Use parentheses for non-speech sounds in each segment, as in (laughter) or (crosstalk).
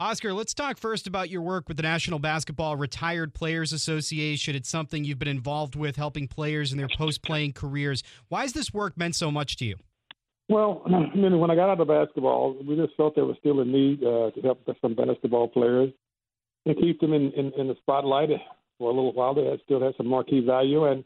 Oscar, let's talk first about your work with the National Basketball Retired Players Association. It's something you've been involved with, helping players in their post playing careers. Why has this work meant so much to you? Well, (clears throat) I mean, when I got out of basketball, we just felt there was still a need uh, to help some basketball players and keep them in, in, in the spotlight for a little while. They had, still had some marquee value, and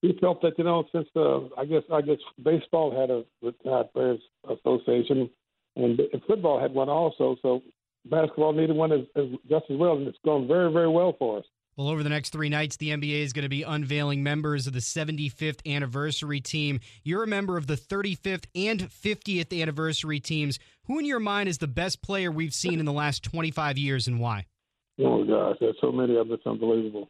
we felt that you know, since uh, I guess I guess baseball had a retired players association, and football had one also. So basketball needed one as, as just as well, and it's gone very, very well for us. Well, over the next three nights, the NBA is going to be unveiling members of the 75th anniversary team. You're a member of the 35th and 50th anniversary teams. Who, in your mind, is the best player we've seen in the last 25 years, and why? Oh gosh, there's so many of them. It's unbelievable.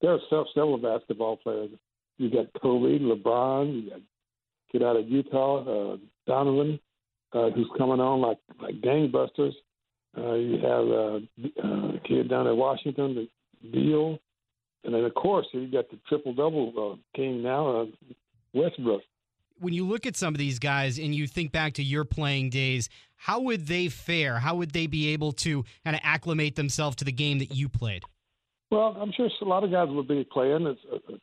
There are several basketball players. You got Kobe, LeBron. You got kid out of Utah, uh, Donovan, uh, who's coming on like like gangbusters. Uh, you have uh, uh, a kid down at Washington, Beal, and then of course you got the triple double uh, king now, uh, Westbrook. When you look at some of these guys and you think back to your playing days, how would they fare? How would they be able to kind of acclimate themselves to the game that you played? Well, I'm sure a lot of guys would be playing uh,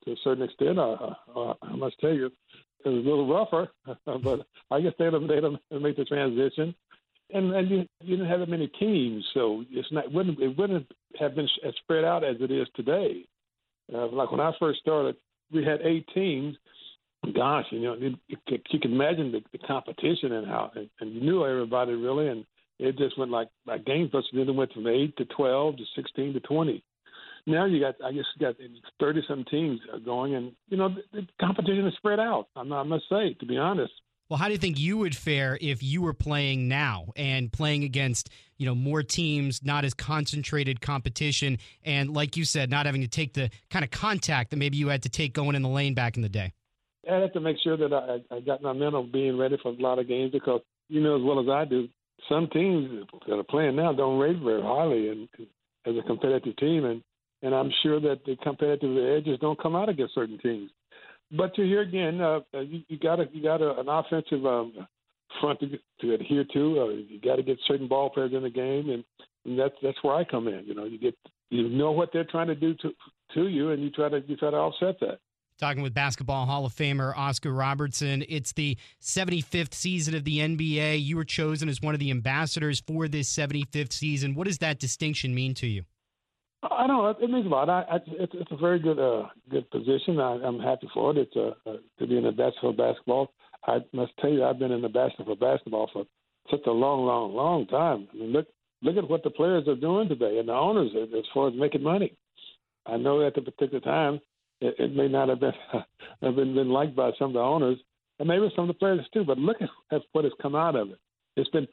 to a certain extent. Uh, uh, I must tell you, it was a little rougher, (laughs) but I guess they'd have, they'd have made the transition and and you, you didn't have that many teams, so it's not wouldn't it wouldn't have been as spread out as it is today. Uh, like when I first started, we had eight teams. Gosh, you know, you can imagine the, the competition and how, and, and you knew everybody really, and it just went like like games. But then it went from eight to twelve to sixteen to twenty. Now you got, I guess, you got thirty some teams going, and you know the, the competition is spread out. I must say, to be honest. Well, how do you think you would fare if you were playing now and playing against, you know, more teams, not as concentrated competition, and like you said, not having to take the kind of contact that maybe you had to take going in the lane back in the day? I have to make sure that I, I got my mental being ready for a lot of games because you know as well as I do, some teams that are playing now don't rate very highly and as a competitive team, and and I'm sure that the competitive edges don't come out against certain teams. But to here again, uh, uh, you, you got you got a, an offensive um, front to, to adhere to. Uh, you got to get certain ball players in the game, and, and that's that's where I come in. You know, you get you know what they're trying to do to to you, and you try to you try to offset that. Talking with Basketball Hall of Famer Oscar Robertson. It's the 75th season of the NBA. You were chosen as one of the ambassadors for this 75th season. What does that distinction mean to you? I know it means a lot. I, I, it's, it's a very good uh, good position. I, I'm happy for it. It's a, uh, to be an ambassador for basketball. I must tell you, I've been an ambassador for basketball for such a long, long, long time. I mean, look look at what the players are doing today and the owners as far as making money. I know at the particular time it, it may not have been (laughs) have been, been liked by some of the owners and maybe some of the players too. But look at what has come out of it. It's been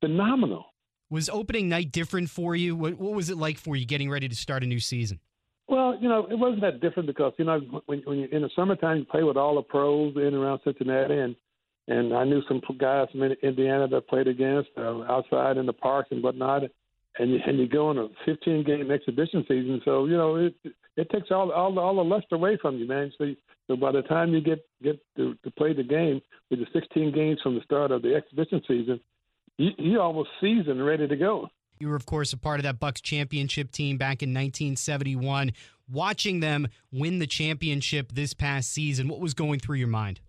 phenomenal. Was opening night different for you? What, what was it like for you getting ready to start a new season? Well, you know, it wasn't that different because you know when, when you in the summertime you play with all the pros in and around Cincinnati, and and I knew some guys from Indiana that played against uh, outside in the parks and whatnot, and you, and you go on a 15 game exhibition season, so you know it it takes all all the, all the luster away from you, man. So, so by the time you get get to, to play the game with the 16 games from the start of the exhibition season, you, you almost seasoned, ready to go. You were, of course, a part of that Bucks championship team back in 1971. Watching them win the championship this past season, what was going through your mind?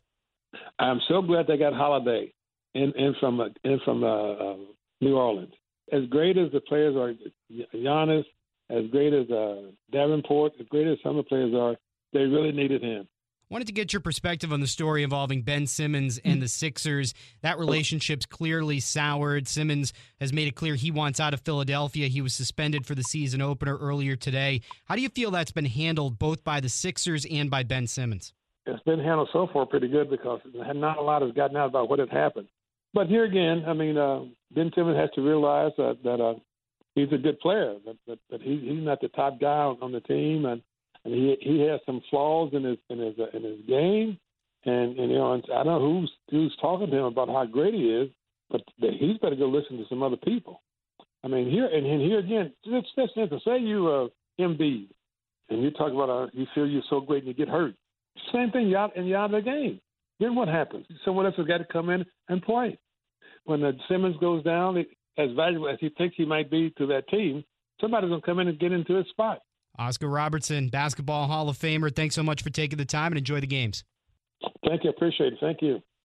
I'm so glad they got Holiday in, in from uh, in from uh, uh, New Orleans. As great as the players are, Giannis, as great as uh, Davenport, as great as some of the players are, they really needed him. Wanted to get your perspective on the story involving Ben Simmons and the Sixers. That relationship's clearly soured. Simmons has made it clear he wants out of Philadelphia. He was suspended for the season opener earlier today. How do you feel that's been handled both by the Sixers and by Ben Simmons? It's been handled so far pretty good because not a lot has gotten out about what had happened. But here again, I mean, uh, Ben Simmons has to realize that, that uh, he's a good player, but, but, but he, he's not the top guy on, on the team, and and he he has some flaws in his in his in his game, and and you know I don't know who's who's talking to him about how great he is, but he's better go listen to some other people. I mean here and, and here again, it's just to say you uh Embiid, and you talk about uh, you feel you're so great and you get hurt. Same thing, you out and you're out the game. Then what happens? Someone else has got to come in and play. When the Simmons goes down, as valuable as he thinks he might be to that team, somebody's to come in and get into his spot. Oscar Robertson, Basketball Hall of Famer, thanks so much for taking the time and enjoy the games. Thank you. Appreciate it. Thank you.